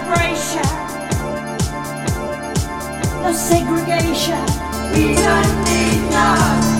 celebration, no segregation. We don't need none.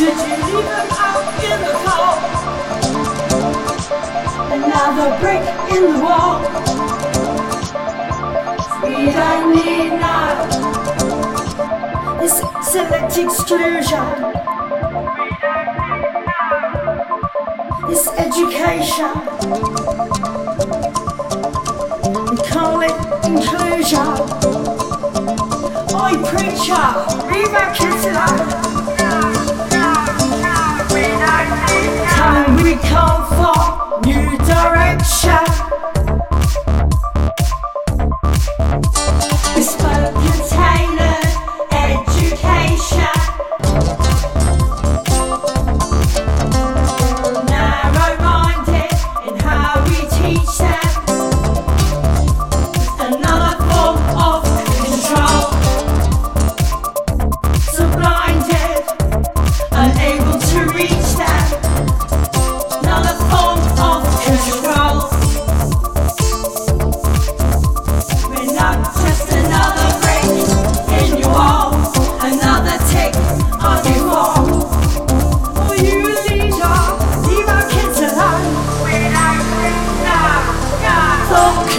Did you leave them out in the car? Another brick in the wall. Speed I need now. This select exclusion. Education. We call it inclusion. Preacher, back into that. come.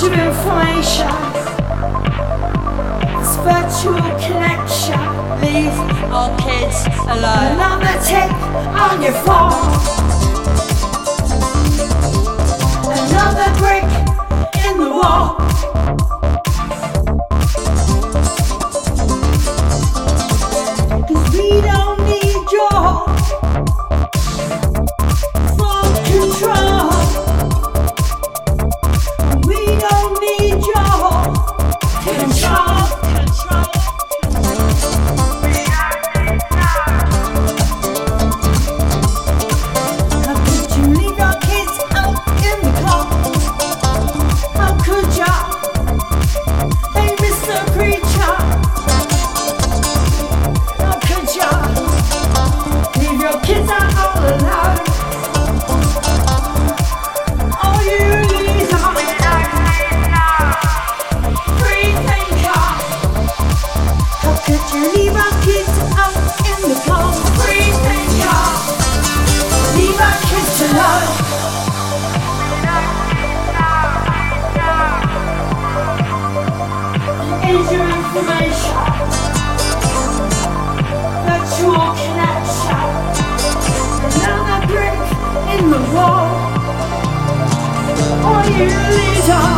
Information, spiritual connection. Leave all kids alone. Another tick on your phone. Another brick in the wall. 멈춰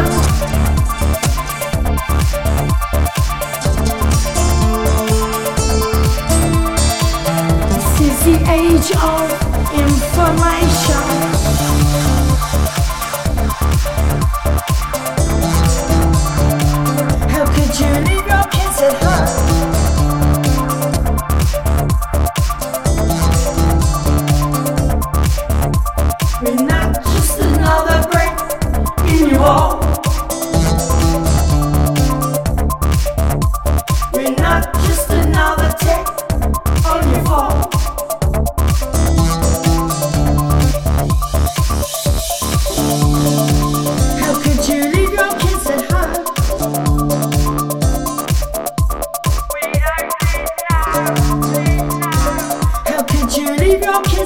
This is the age of information.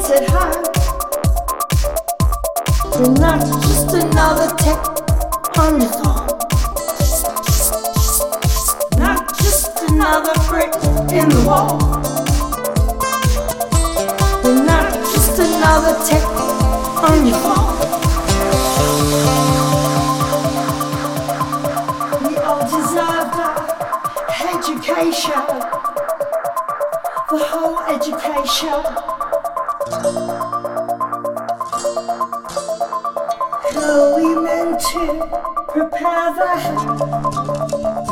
You're not just another. Not just another brick in the wall. You're not just another. We all deserve that education. The whole education. Though we meant to prepare the